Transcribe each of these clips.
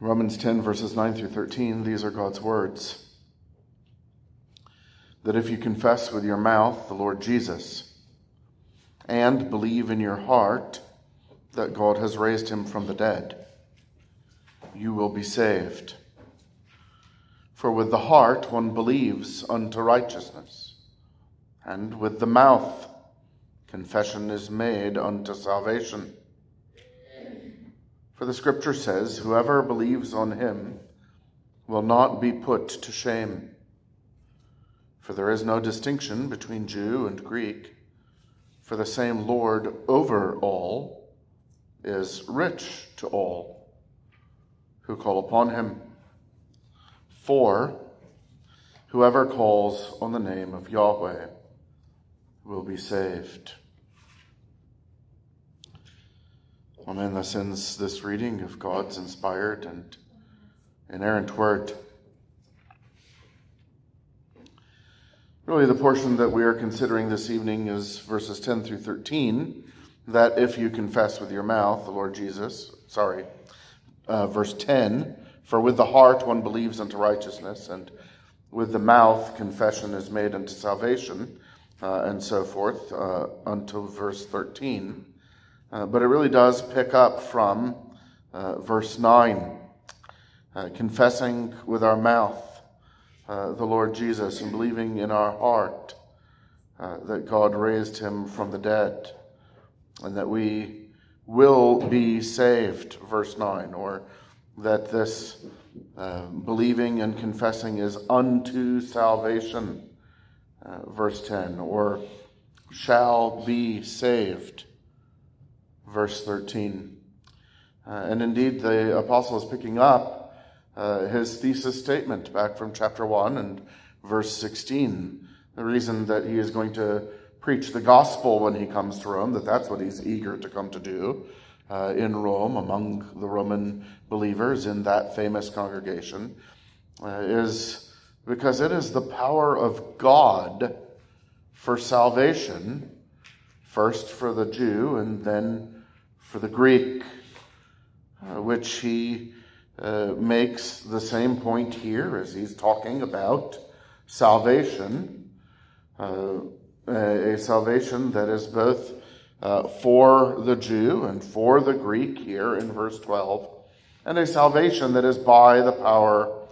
Romans 10, verses 9 through 13, these are God's words. That if you confess with your mouth the Lord Jesus and believe in your heart that God has raised him from the dead, you will be saved. For with the heart one believes unto righteousness, and with the mouth confession is made unto salvation. For the scripture says, Whoever believes on him will not be put to shame. For there is no distinction between Jew and Greek, for the same Lord over all is rich to all who call upon him. For whoever calls on the name of Yahweh will be saved. Amen. Thus ends this reading of God's inspired and inerrant word. Really, the portion that we are considering this evening is verses 10 through 13. That if you confess with your mouth the Lord Jesus, sorry, uh, verse 10, for with the heart one believes unto righteousness, and with the mouth confession is made unto salvation, uh, and so forth, uh, until verse 13. Uh, but it really does pick up from uh, verse 9, uh, confessing with our mouth uh, the Lord Jesus and believing in our heart uh, that God raised him from the dead and that we will be saved, verse 9, or that this uh, believing and confessing is unto salvation, verse 10, or shall be saved verse 13. Uh, and indeed, the apostle is picking up uh, his thesis statement back from chapter 1 and verse 16. The reason that he is going to preach the gospel when he comes to Rome, that that's what he's eager to come to do uh, in Rome among the Roman believers in that famous congregation, uh, is because it is the power of God for salvation, first for the Jew and then for the Greek, uh, which he uh, makes the same point here as he's talking about salvation, uh, a salvation that is both uh, for the Jew and for the Greek here in verse 12, and a salvation that is by the power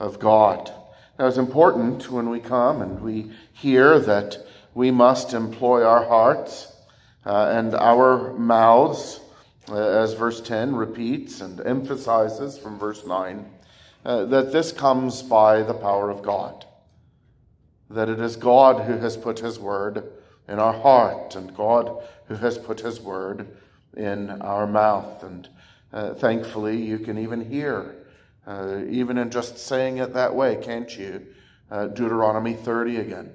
of God. Now, it's important when we come and we hear that we must employ our hearts uh, and our mouths, as verse 10 repeats and emphasizes from verse 9, uh, that this comes by the power of God. That it is God who has put his word in our heart and God who has put his word in our mouth. And uh, thankfully, you can even hear, uh, even in just saying it that way, can't you? Uh, Deuteronomy 30 again.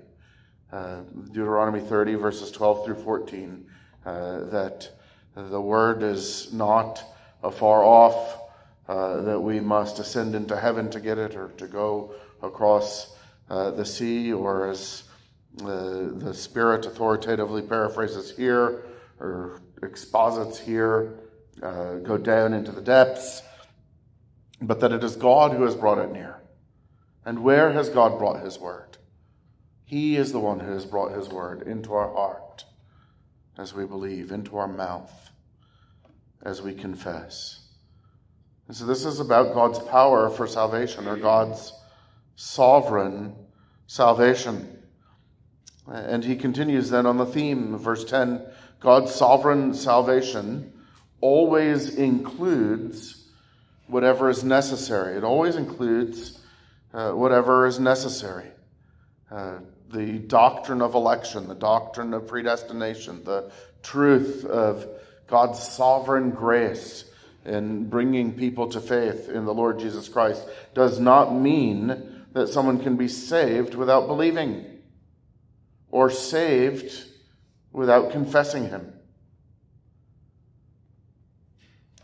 Uh, Deuteronomy 30, verses 12 through 14, uh, that the word is not afar off, uh, that we must ascend into heaven to get it or to go across uh, the sea, or as uh, the Spirit authoritatively paraphrases here or exposits here, uh, go down into the depths, but that it is God who has brought it near. And where has God brought his word? He is the one who has brought his word into our heart as we believe, into our mouth as we confess. And so this is about God's power for salvation or God's sovereign salvation. And he continues then on the theme, verse 10 God's sovereign salvation always includes whatever is necessary. It always includes uh, whatever is necessary. Uh, the doctrine of election, the doctrine of predestination, the truth of God's sovereign grace in bringing people to faith in the Lord Jesus Christ does not mean that someone can be saved without believing or saved without confessing Him.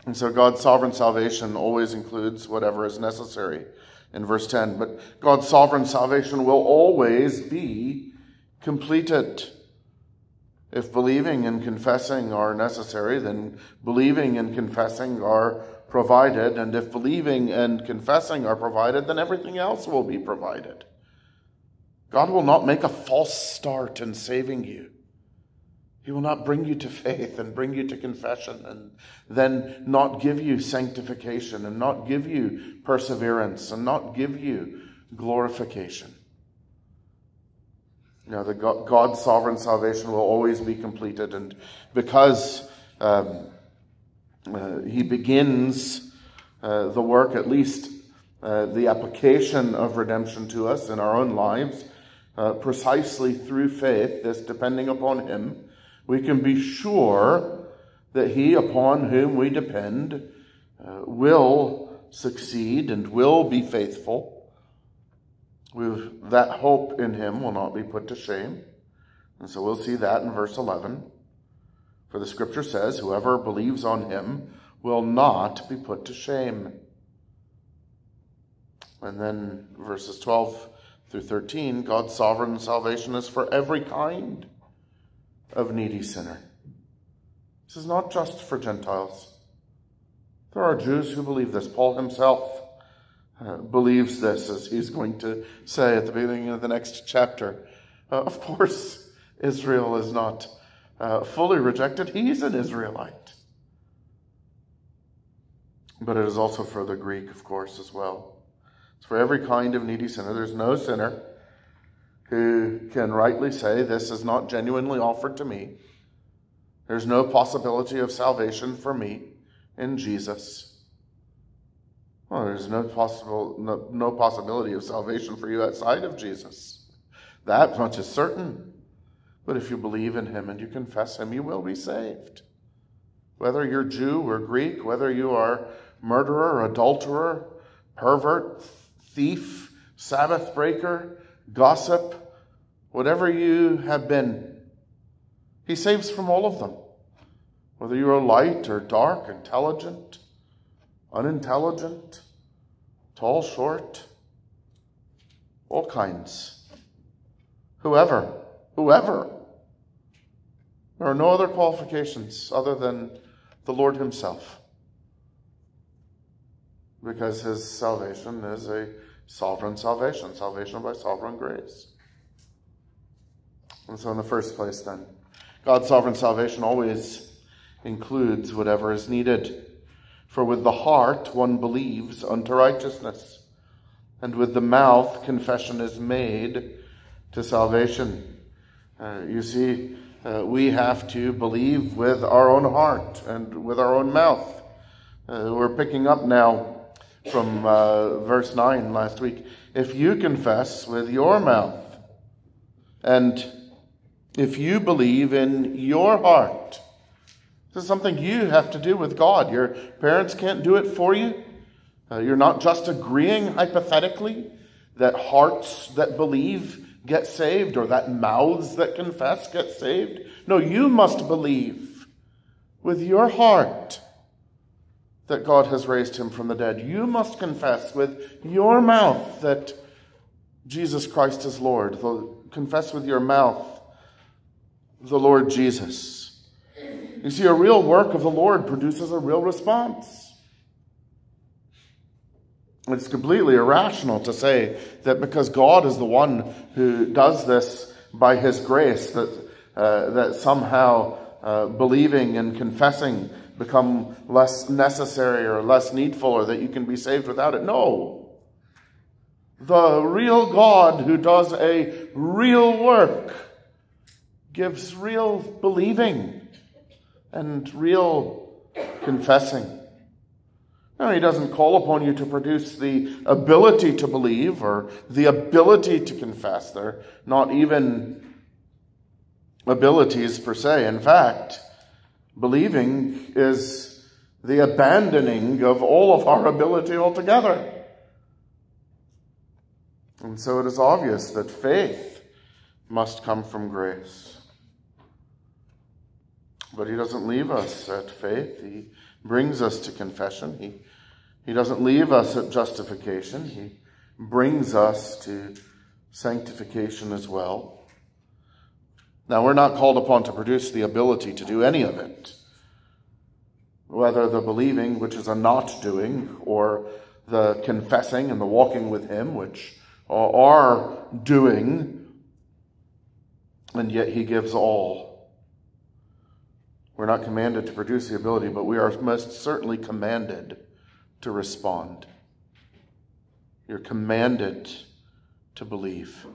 And so God's sovereign salvation always includes whatever is necessary in verse 10. But God's sovereign salvation will always be completed. If believing and confessing are necessary, then believing and confessing are provided, and if believing and confessing are provided, then everything else will be provided. God will not make a false start in saving you. He will not bring you to faith and bring you to confession and then not give you sanctification and not give you perseverance and not give you glorification. You know, the God, God's sovereign salvation will always be completed, and because um, uh, He begins uh, the work, at least uh, the application of redemption to us in our own lives, uh, precisely through faith, this depending upon Him we can be sure that he upon whom we depend uh, will succeed and will be faithful. We've, that hope in him will not be put to shame. And so we'll see that in verse 11. For the scripture says, Whoever believes on him will not be put to shame. And then verses 12 through 13 God's sovereign salvation is for every kind of needy sinner. This is not just for Gentiles. There are Jews who believe this. Paul himself uh, believes this, as he's going to say at the beginning of the next chapter. Uh, of course, Israel is not uh, fully rejected, he's an Israelite. But it is also for the Greek, of course, as well. It's for every kind of needy sinner. There's no sinner who can rightly say, This is not genuinely offered to me. There's no possibility of salvation for me in Jesus. Well, there's no possible no, no possibility of salvation for you outside of Jesus. That much is certain. But if you believe in him and you confess him, you will be saved. Whether you're Jew or Greek, whether you are murderer, adulterer, pervert, thief, Sabbath breaker, gossip, whatever you have been, He saves from all of them. Whether you are light or dark, intelligent, unintelligent, tall, short, all kinds. Whoever, whoever. There are no other qualifications other than the Lord Himself. Because His salvation is a sovereign salvation, salvation by sovereign grace. And so, in the first place, then, God's sovereign salvation always includes whatever is needed. For with the heart one believes unto righteousness, and with the mouth confession is made to salvation. Uh, you see, uh, we have to believe with our own heart and with our own mouth. Uh, we're picking up now from uh, verse 9 last week. If you confess with your mouth and if you believe in your heart. This is something you have to do with God. Your parents can't do it for you. Uh, you're not just agreeing hypothetically that hearts that believe get saved or that mouths that confess get saved. No, you must believe with your heart that God has raised him from the dead. You must confess with your mouth that Jesus Christ is Lord. Confess with your mouth the Lord Jesus. You see, a real work of the Lord produces a real response. It's completely irrational to say that because God is the one who does this by His grace, that, uh, that somehow uh, believing and confessing become less necessary or less needful or that you can be saved without it. No. The real God who does a real work gives real believing and real confessing. No, he doesn't call upon you to produce the ability to believe or the ability to confess. They're not even abilities per se. In fact, believing is the abandoning of all of our ability altogether. And so it is obvious that faith must come from grace. But he doesn't leave us at faith. He brings us to confession. He, he doesn't leave us at justification. He brings us to sanctification as well. Now, we're not called upon to produce the ability to do any of it. whether the believing, which is a not doing, or the confessing and the walking with Him, which are doing, and yet He gives all. We're not commanded to produce the ability, but we are most certainly commanded to respond. You're commanded to believe.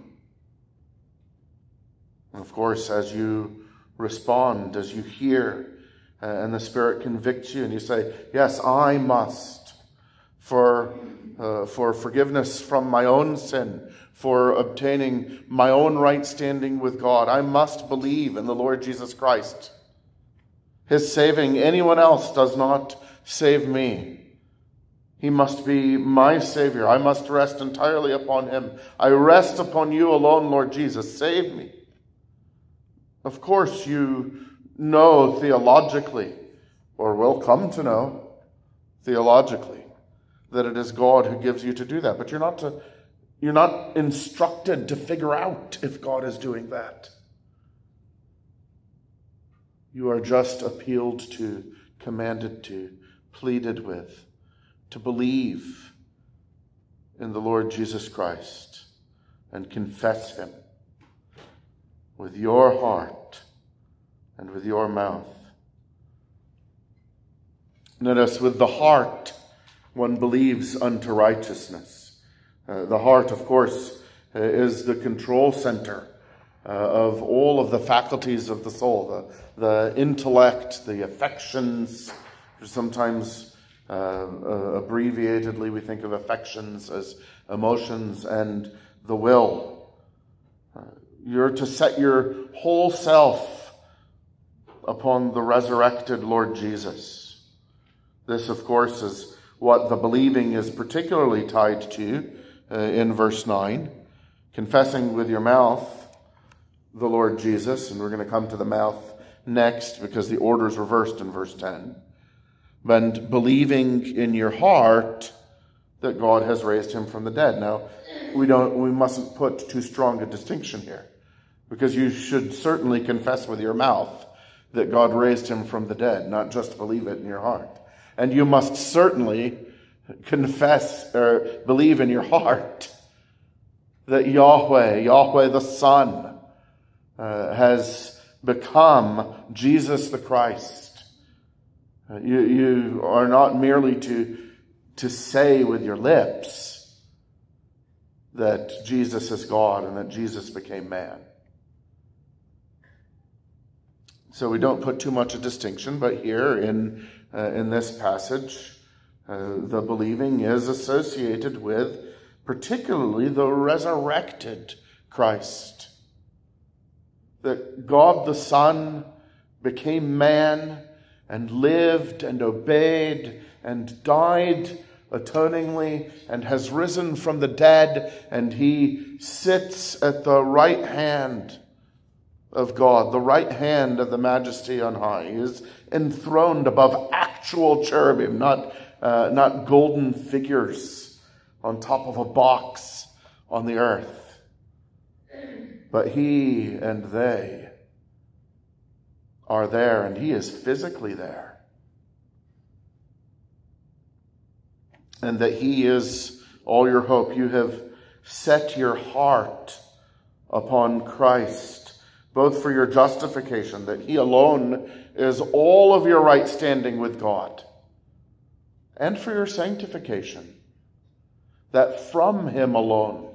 And of course, as you respond, as you hear, uh, and the Spirit convicts you, and you say, Yes, I must, for, uh, for forgiveness from my own sin, for obtaining my own right standing with God, I must believe in the Lord Jesus Christ. His saving anyone else does not save me. He must be my Savior. I must rest entirely upon Him. I rest upon you alone, Lord Jesus. Save me. Of course, you know theologically, or will come to know theologically, that it is God who gives you to do that. But you're not, to, you're not instructed to figure out if God is doing that. You are just appealed to, commanded to, pleaded with, to believe in the Lord Jesus Christ and confess Him with your heart and with your mouth. Notice, with the heart, one believes unto righteousness. Uh, the heart, of course, uh, is the control center uh, of all of the faculties of the soul the, the intellect, the affections. Sometimes uh, uh, abbreviatedly, we think of affections as emotions and the will. You're to set your whole self upon the resurrected Lord Jesus. This, of course, is what the believing is particularly tied to uh, in verse 9. Confessing with your mouth the Lord Jesus, and we're going to come to the mouth next because the order is reversed in verse 10. And believing in your heart that God has raised him from the dead. Now, we don't we mustn't put too strong a distinction here because you should certainly confess with your mouth that God raised him from the dead, not just believe it in your heart. And you must certainly confess or believe in your heart that Yahweh, Yahweh the Son, uh, has become Jesus the Christ. Uh, you, you are not merely to, to say with your lips that Jesus is God and that Jesus became man. So we don't put too much a distinction, but here in, uh, in this passage, uh, the believing is associated with particularly the resurrected Christ. That God the Son became man and lived and obeyed and died atoningly and has risen from the dead and he sits at the right hand of God, the right hand of the majesty on high. He is enthroned above actual cherubim, not, uh, not golden figures on top of a box on the earth. But he and they are there, and he is physically there. And that he is all your hope. You have set your heart upon Christ both for your justification, that He alone is all of your right standing with God, and for your sanctification, that from Him alone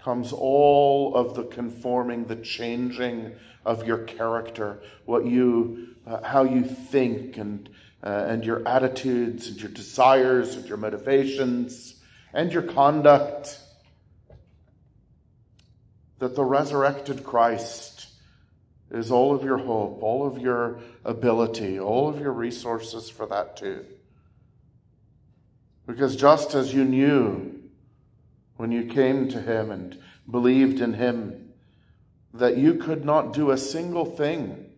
comes all of the conforming, the changing of your character, what you, uh, how you think, and uh, and your attitudes, and your desires, and your motivations, and your conduct that the resurrected Christ is all of your hope, all of your ability, all of your resources for that too. Because just as you knew when you came to Him and believed in Him that you could not do a single thing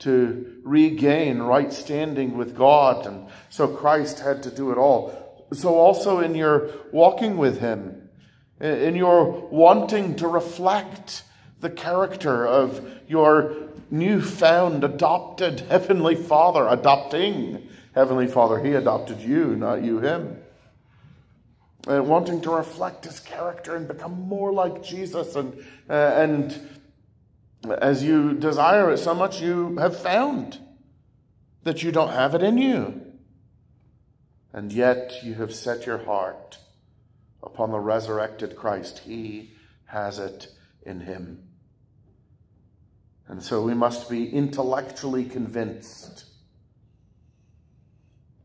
to regain right standing with God, and so Christ had to do it all. So also in your walking with Him, in your wanting to reflect the character of your newfound adopted Heavenly Father, adopting Heavenly Father. He adopted you, not you him. And wanting to reflect his character and become more like Jesus. And, uh, and as you desire it so much, you have found that you don't have it in you. And yet you have set your heart upon the resurrected Christ. He has it in him. And so we must be intellectually convinced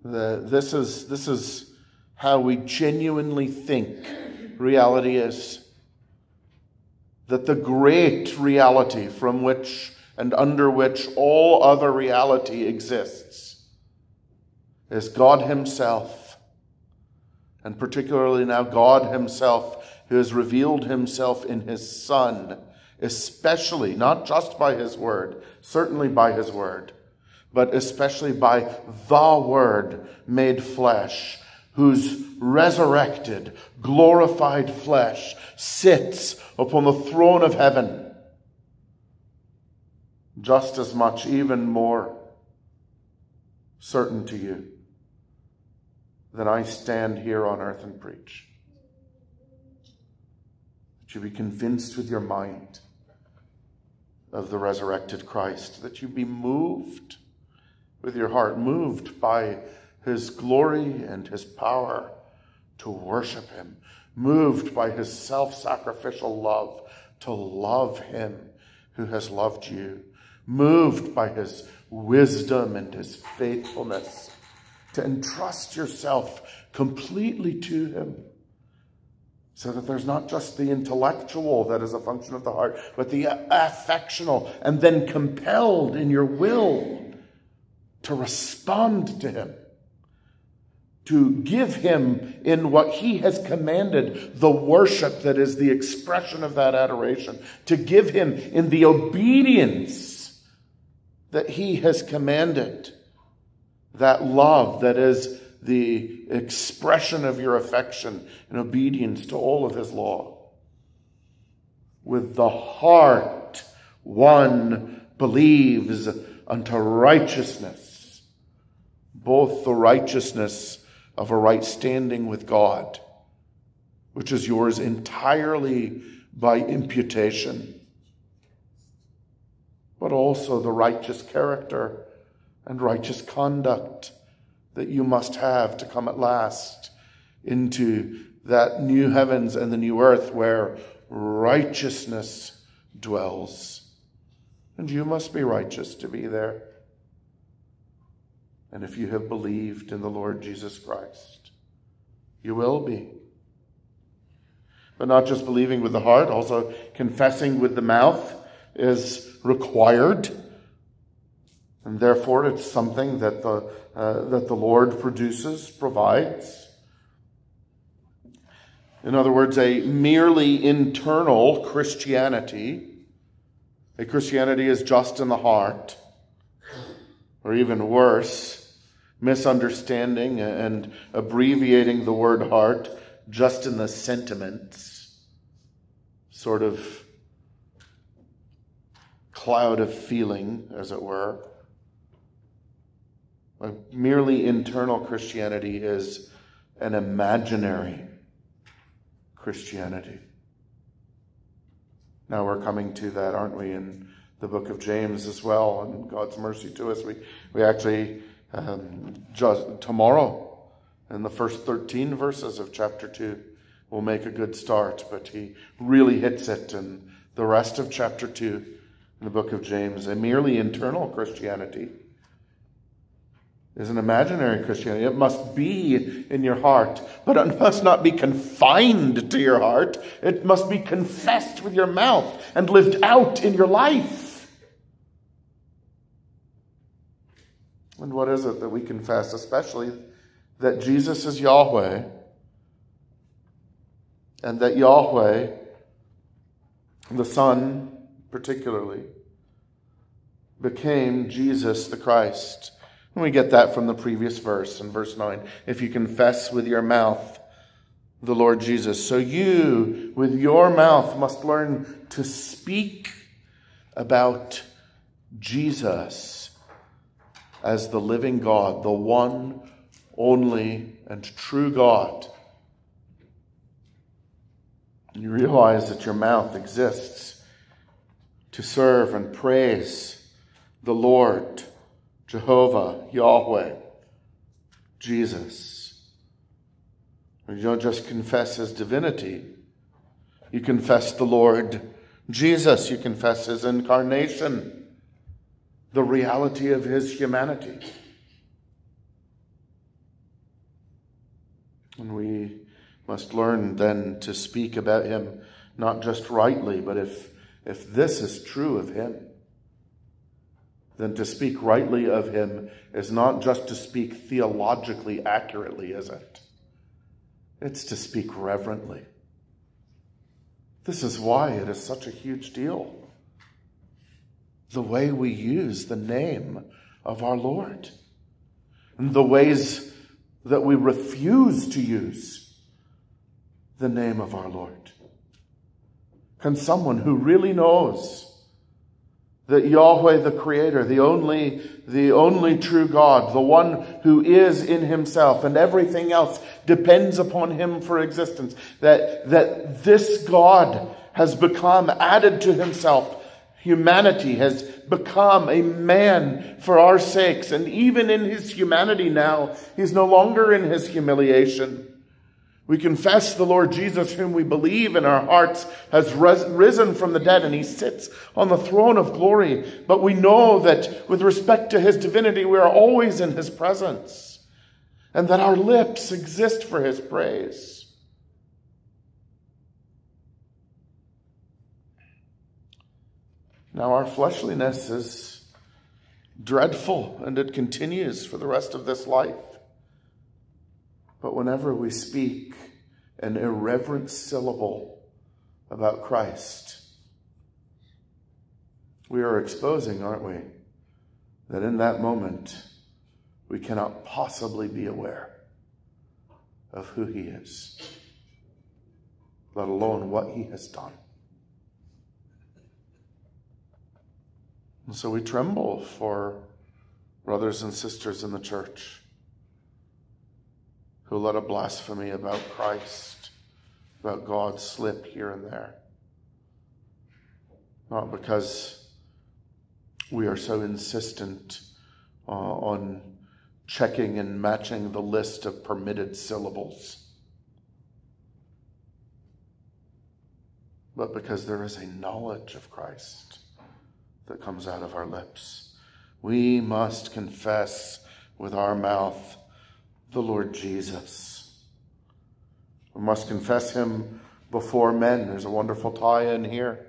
that this is, this is how we genuinely think reality is. That the great reality from which and under which all other reality exists is God Himself. And particularly now, God Himself, who has revealed Himself in His Son, especially, not just by His Word, certainly by His Word, but especially by the Word made flesh, whose resurrected, glorified flesh sits upon the throne of heaven just as much, even more certain to you than I stand here on earth and preach. That you be convinced with your mind of the resurrected Christ, that you be moved with your heart, moved by his glory and his power to worship him, moved by his self sacrificial love to love him who has loved you moved by his wisdom and his faithfulness, to entrust yourself completely to him. So that there's not just the intellectual that is a function of the heart, but the affectional, and then compelled in your will to respond to him to give him in what he has commanded the worship that is the expression of that adoration, to give him in the obedience that He has commanded. That love that is the expression of your affection and obedience to all of His law. With the heart, one believes unto righteousness, both the righteousness of a right standing with God, which is yours entirely by imputation but also the righteous character and righteous conduct that you must have to come at last into that new heavens and the new earth where righteousness dwells. And you must be righteous to be there. And if you have believed in the Lord Jesus Christ, you will be. But not just believing with the heart, also confessing with the mouth is required. And therefore, it's something that the, uh, that the Lord produces, provides. In other words, a merely internal Christianity, a Christianity is just in the heart, or even worse, misunderstanding and abbreviating the word heart just in the sentiments, sort of cloud of feeling, as it were. A merely internal Christianity is an imaginary Christianity. Now we're coming to that, aren't we, in the book of James as well, and God's mercy to us. We, we actually, um, just tomorrow, in the first 13 verses of chapter 2, will make a good start, but he really hits it in the rest of chapter 2 in the book of James. A merely internal Christianity is an imaginary Christianity. It must be in your heart, but it must not be confined to your heart. It must be confessed with your mouth and lived out in your life. And what is it that we confess? Especially that Jesus is Yahweh and that Yahweh, the Son, particularly, became Jesus the Christ. And we get that from the previous verse in verse 9. If you confess with your mouth the Lord Jesus. So you, with your mouth, must learn to speak about Jesus as the living God, the one, only, and true God. You realize that your mouth exists to serve and praise the Lord, Jehovah, Yahweh, Jesus. You don't just confess his divinity, you confess the Lord Jesus, you confess his incarnation, the reality of his humanity. And we must learn then to speak about him not just rightly, but if, if this is true of him, then to speak rightly of him is not just to speak theologically accurately, is it? It's to speak reverently. This is why it is such a huge deal. The way we use the name of our Lord, and the ways that we refuse to use the name of our Lord. Can someone who really knows that Yahweh the Creator, the only, the only true God, the one who is in himself and everything else depends upon him for existence, that, that this God has become added to himself. Humanity has become a man for our sakes. And even in his humanity now, he's no longer in his humiliation. We confess the Lord Jesus, whom we believe in our hearts, has risen from the dead and he sits on the throne of glory. But we know that with respect to his divinity, we are always in his presence and that our lips exist for his praise. Now, our fleshliness is dreadful and it continues for the rest of this life. But whenever we speak an irreverent syllable about Christ, we are exposing, aren't we, that in that moment we cannot possibly be aware of who He is, let alone what He has done. And so we tremble for brothers and sisters in the church who let a blasphemy about Christ, about God slip here and there. Not because we are so insistent uh, on checking and matching the list of permitted syllables, but because there is a knowledge of Christ that comes out of our lips. We must confess with our mouth the Lord Jesus. We must confess him before men. There's a wonderful tie in here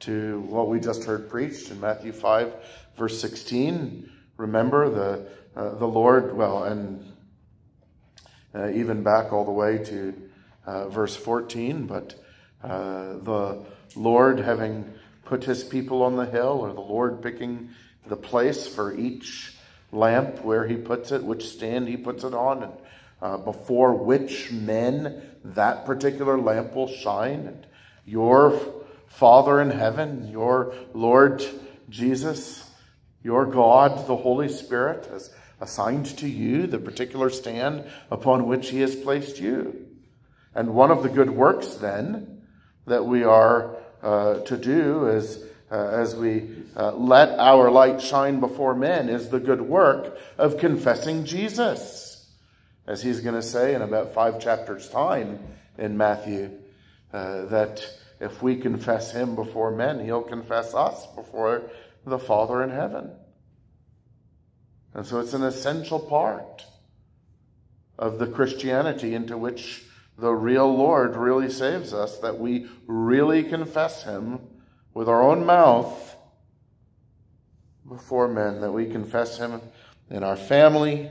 to what we just heard preached in Matthew 5, verse 16. Remember the, uh, the Lord, well, and uh, even back all the way to uh, verse 14, but uh, the Lord having put his people on the hill, or the Lord picking the place for each lamp, where he puts it, which stand he puts it on, and uh, before which men that particular lamp will shine. And your Father in heaven, your Lord Jesus, your God, the Holy Spirit, has assigned to you the particular stand upon which he has placed you. And one of the good works then that we are uh, to do is uh, as we uh, let our light shine before men is the good work of confessing Jesus. As he's going to say in about five chapters' time in Matthew, uh, that if we confess him before men, he'll confess us before the Father in heaven. And so it's an essential part of the Christianity into which the real Lord really saves us, that we really confess him with our own mouth before men, that we confess Him in our family,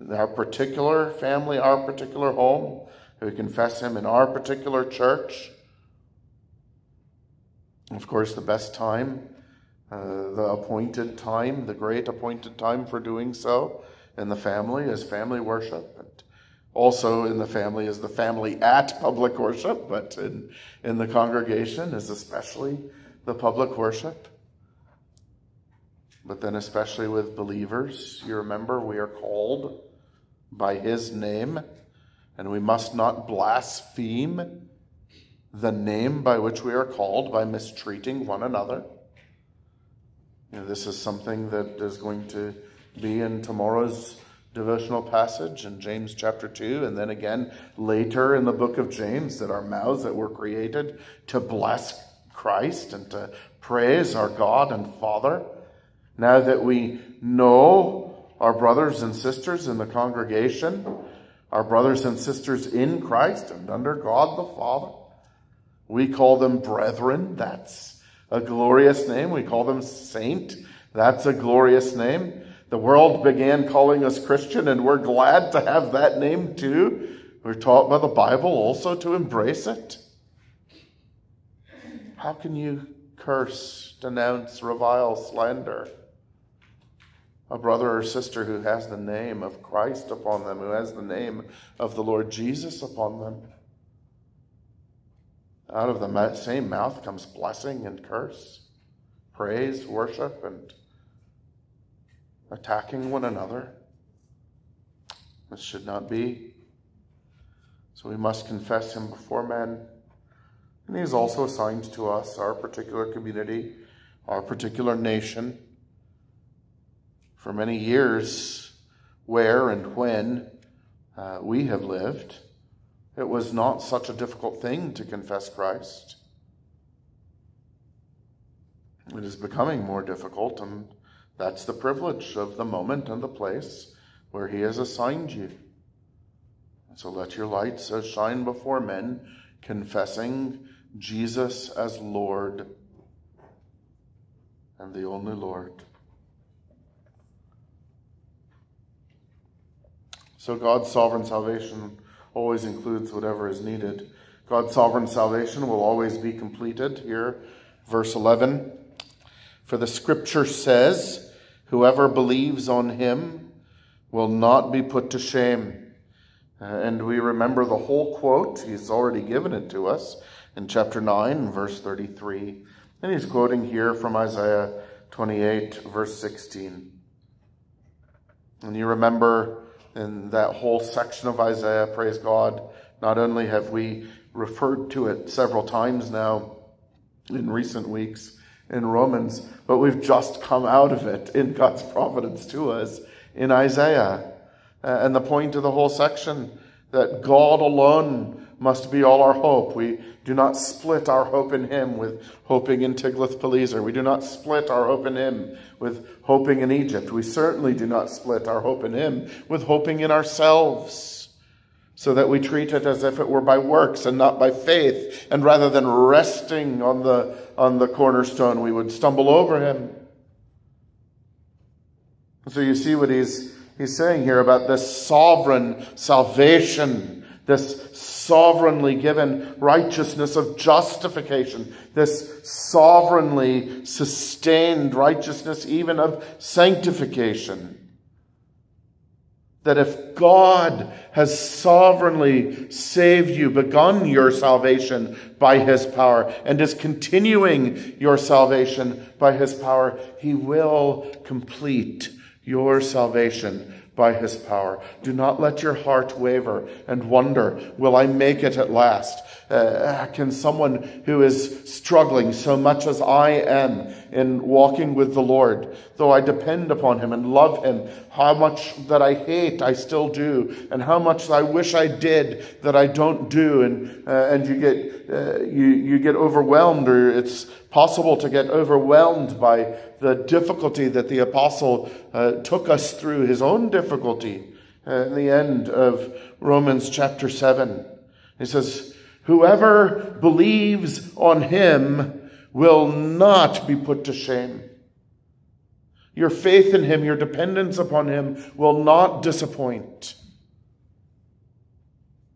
in our particular family, our particular home, that we confess Him in our particular church. Of course, the best time, uh, the appointed time, the great appointed time for doing so in the family is family worship. And Also in the family is the family at public worship, but in, in the congregation is especially the public worship. But then, especially with believers, you remember we are called by his name, and we must not blaspheme the name by which we are called by mistreating one another. You know, this is something that is going to be in tomorrow's devotional passage in James chapter 2, and then again later in the book of James, that our mouths that were created to bless Christ and to praise our God and Father now that we know our brothers and sisters in the congregation, our brothers and sisters in Christ and under God the Father, we call them brethren. That's a glorious name. We call them saint. That's a glorious name. The world began calling us Christian, and we're glad to have that name too. We're taught by the Bible also to embrace it. How can you curse, denounce, revile, slander? a brother or sister who has the name of Christ upon them, who has the name of the Lord Jesus upon them. Out of the same mouth comes blessing and curse, praise, worship, and attacking one another. This should not be. So we must confess him before men. And he also assigned to us, our particular community, our particular nation for many years where and when uh, we have lived, it was not such a difficult thing to confess Christ. It is becoming more difficult, and that's the privilege of the moment and the place where He has assigned you. So let your light so shine before men, confessing Jesus as Lord and the only Lord. So God's sovereign salvation always includes whatever is needed. God's sovereign salvation will always be completed. Here, verse 11. For the scripture says, Whoever believes on him will not be put to shame. Uh, and we remember the whole quote. He's already given it to us in chapter 9, verse 33. And he's quoting here from Isaiah 28, verse 16. And you remember in that whole section of Isaiah, praise God. Not only have we referred to it several times now in recent weeks in Romans, but we've just come out of it in God's providence to us in Isaiah. Uh, and the point of the whole section that God alone must be all our hope. We do not split our hope in Him with hoping in Tiglath-Pileser. We do not split our hope in Him with hoping in Egypt. We certainly do not split our hope in Him with hoping in ourselves, so that we treat it as if it were by works and not by faith. And rather than resting on the, on the cornerstone, we would stumble over Him. So you see what he's, he's saying here about this sovereign salvation this sovereignly given righteousness of justification, this sovereignly sustained righteousness even of sanctification. That if God has sovereignly saved you, begun your salvation by his power, and is continuing your salvation by his power, he will complete your salvation by his power. Do not let your heart waver and wonder, will I make it at last? Uh, can someone who is struggling so much as I am in walking with the Lord, though I depend upon him and love him, how much that I hate I still do, and how much I wish I did that I don't do, and uh, and you get uh, you you get overwhelmed, or it's possible to get overwhelmed by the difficulty that the apostle uh, took us through, his own difficulty. Uh, in the end of Romans chapter 7, he says, Whoever believes on him will not be put to shame. Your faith in him, your dependence upon him will not disappoint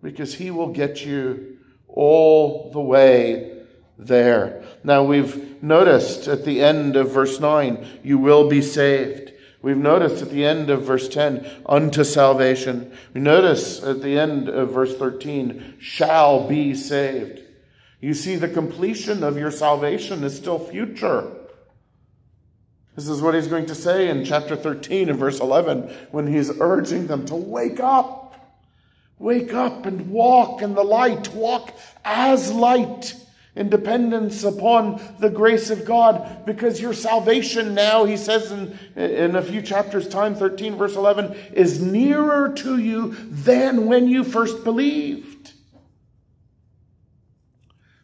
because he will get you all the way there. Now we've noticed at the end of verse 9, you will be saved. We've noticed at the end of verse 10, unto salvation. We notice at the end of verse 13, shall be saved. You see, the completion of your salvation is still future. This is what he's going to say in chapter 13 and verse 11 when he's urging them to wake up. Wake up and walk in the light. Walk as light in dependence upon the grace of God because your salvation now, he says in, in a few chapters' time, 13 verse 11, is nearer to you than when you first believed.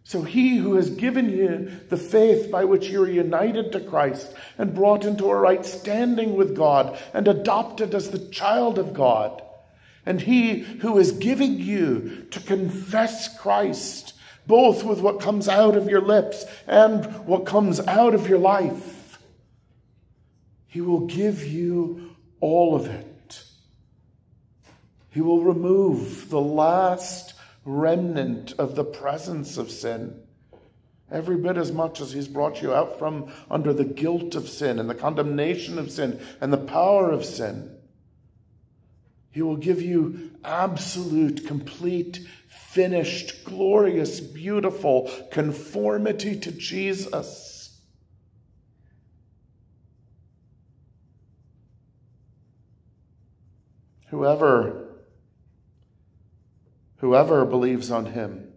So he who has given you the faith by which you are united to Christ and brought into a right standing with God and adopted as the child of God, and he who is giving you to confess Christ both with what comes out of your lips and what comes out of your life. He will give you all of it. He will remove the last remnant of the presence of sin. Every bit as much as he's brought you out from under the guilt of sin and the condemnation of sin and the power of sin. He will give you absolute, complete finished, glorious, beautiful conformity to Jesus. Whoever whoever believes on him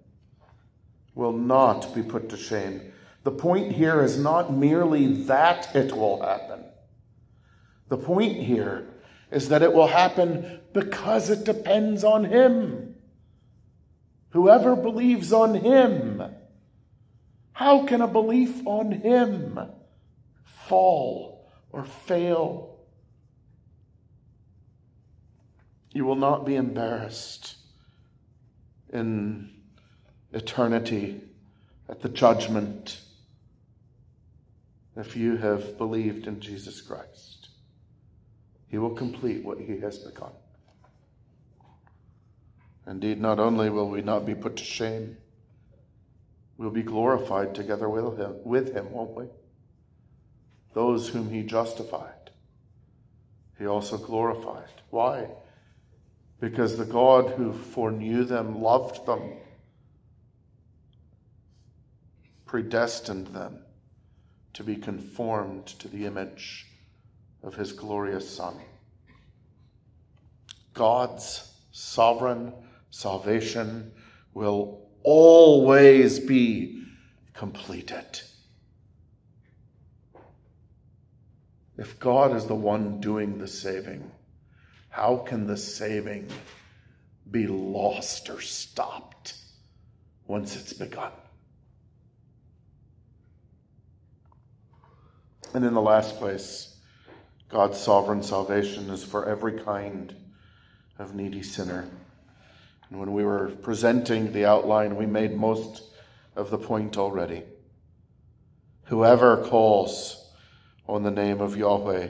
will not be put to shame. The point here is not merely that it will happen. The point here is that it will happen because it depends on him. Whoever believes on him, how can a belief on him fall or fail? You will not be embarrassed in eternity at the judgment if you have believed in Jesus Christ. He will complete what he has begun. Indeed, not only will we not be put to shame, we'll be glorified together with him, with him, won't we? Those whom he justified, he also glorified. Why? Because the God who foreknew them loved them, predestined them to be conformed to the image of his glorious Son. God's sovereign salvation will always be completed. If God is the one doing the saving, how can the saving be lost or stopped once it's begun? And in the last place, God's sovereign salvation is for every kind of needy sinner. And when we were presenting the outline, we made most of the point already. Whoever calls on the name of Yahweh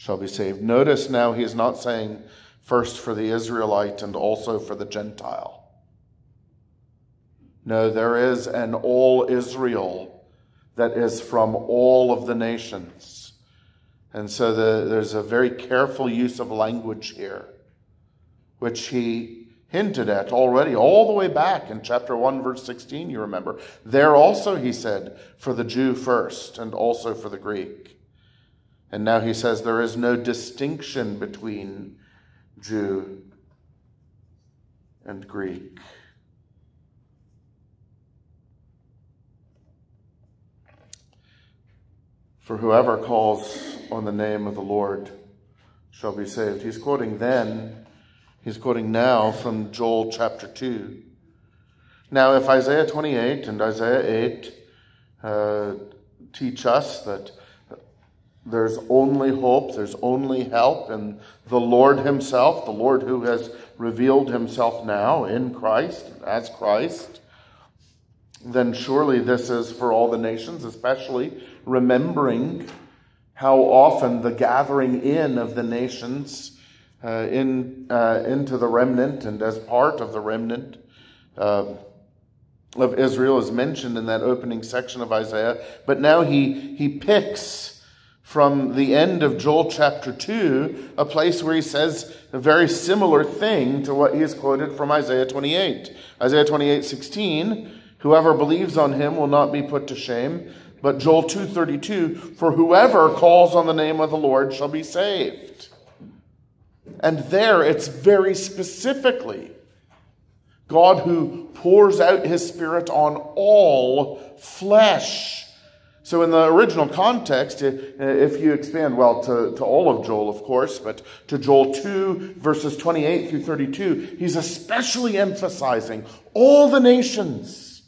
shall be saved. Notice now he is not saying first for the Israelite and also for the Gentile. No, there is an all Israel that is from all of the nations. And so the, there's a very careful use of language here, which he hinted at already all the way back in chapter 1, verse 16, you remember. There also, he said, for the Jew first and also for the Greek. And now he says there is no distinction between Jew and Greek. For whoever calls on the name of the Lord shall be saved. He's quoting then He's quoting now from Joel chapter 2. Now, if Isaiah 28 and Isaiah 8 uh, teach us that there's only hope, there's only help in the Lord Himself, the Lord who has revealed Himself now in Christ, as Christ, then surely this is for all the nations, especially remembering how often the gathering in of the nations uh, in, uh, into the remnant and as part of the remnant uh, of Israel is mentioned in that opening section of Isaiah. But now he, he picks from the end of Joel chapter 2, a place where he says a very similar thing to what he has quoted from Isaiah 28. Isaiah 28 16, whoever believes on him will not be put to shame. But Joel 2:32, for whoever calls on the name of the Lord shall be saved. And there it's very specifically God who pours out his spirit on all flesh. So, in the original context, uh, if you expand, well, to, to all of Joel, of course, but to Joel 2, verses 28 through 32, he's especially emphasizing all the nations,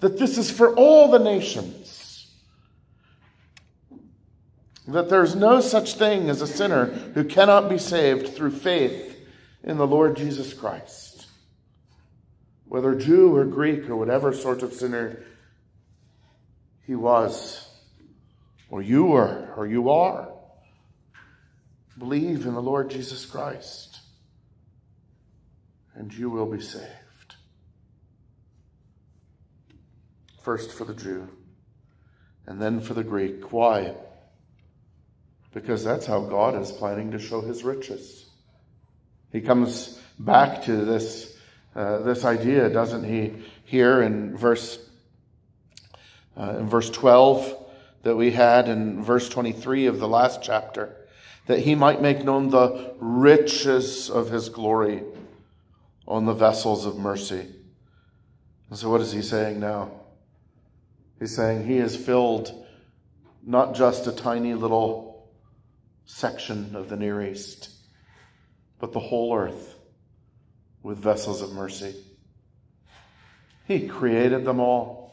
that this is for all the nations. That there's no such thing as a sinner who cannot be saved through faith in the Lord Jesus Christ whether Jew or Greek or whatever sort of sinner he was, or you were, or you are. Believe in the Lord Jesus Christ, and you will be saved. First for the Jew, and then for the Greek. Why? Because that's how God is planning to show his riches. He comes back to this uh, this idea, doesn't he? Here in verse uh, in verse 12 that we had in verse 23 of the last chapter, that he might make known the riches of his glory on the vessels of mercy. And so, what is he saying now? He's saying he has filled not just a tiny little section of the Near East, but the whole earth with vessels of mercy. He created them all.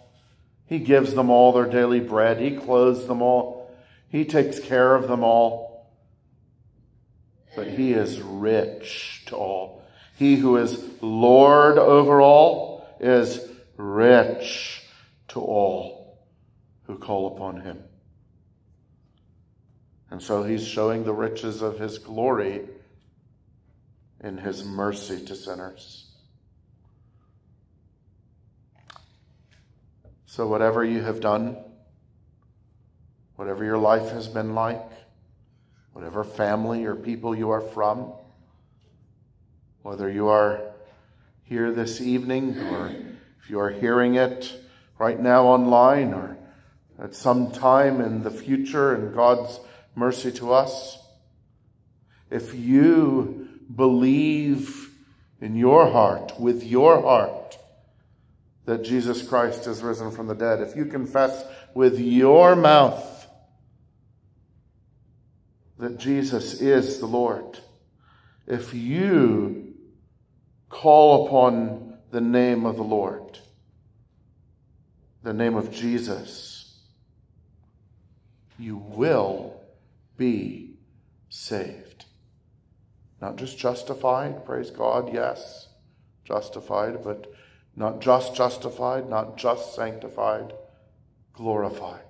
He gives them all their daily bread. He clothes them all. He takes care of them all. But He is rich to all. He who is Lord over all is rich to all who call upon Him. And so He's showing the riches of His glory in his mercy to sinners. So, whatever you have done, whatever your life has been like, whatever family or people you are from, whether you are here this evening or if you are hearing it right now online or at some time in the future in God's mercy to us, if you believe in your heart, with your heart, that Jesus Christ is risen from the dead, if you confess with your mouth that Jesus is the Lord, if you call upon the name of the Lord, the name of Jesus, you will be saved. Not just justified, praise God, yes, justified, but not just justified, not just sanctified, glorified.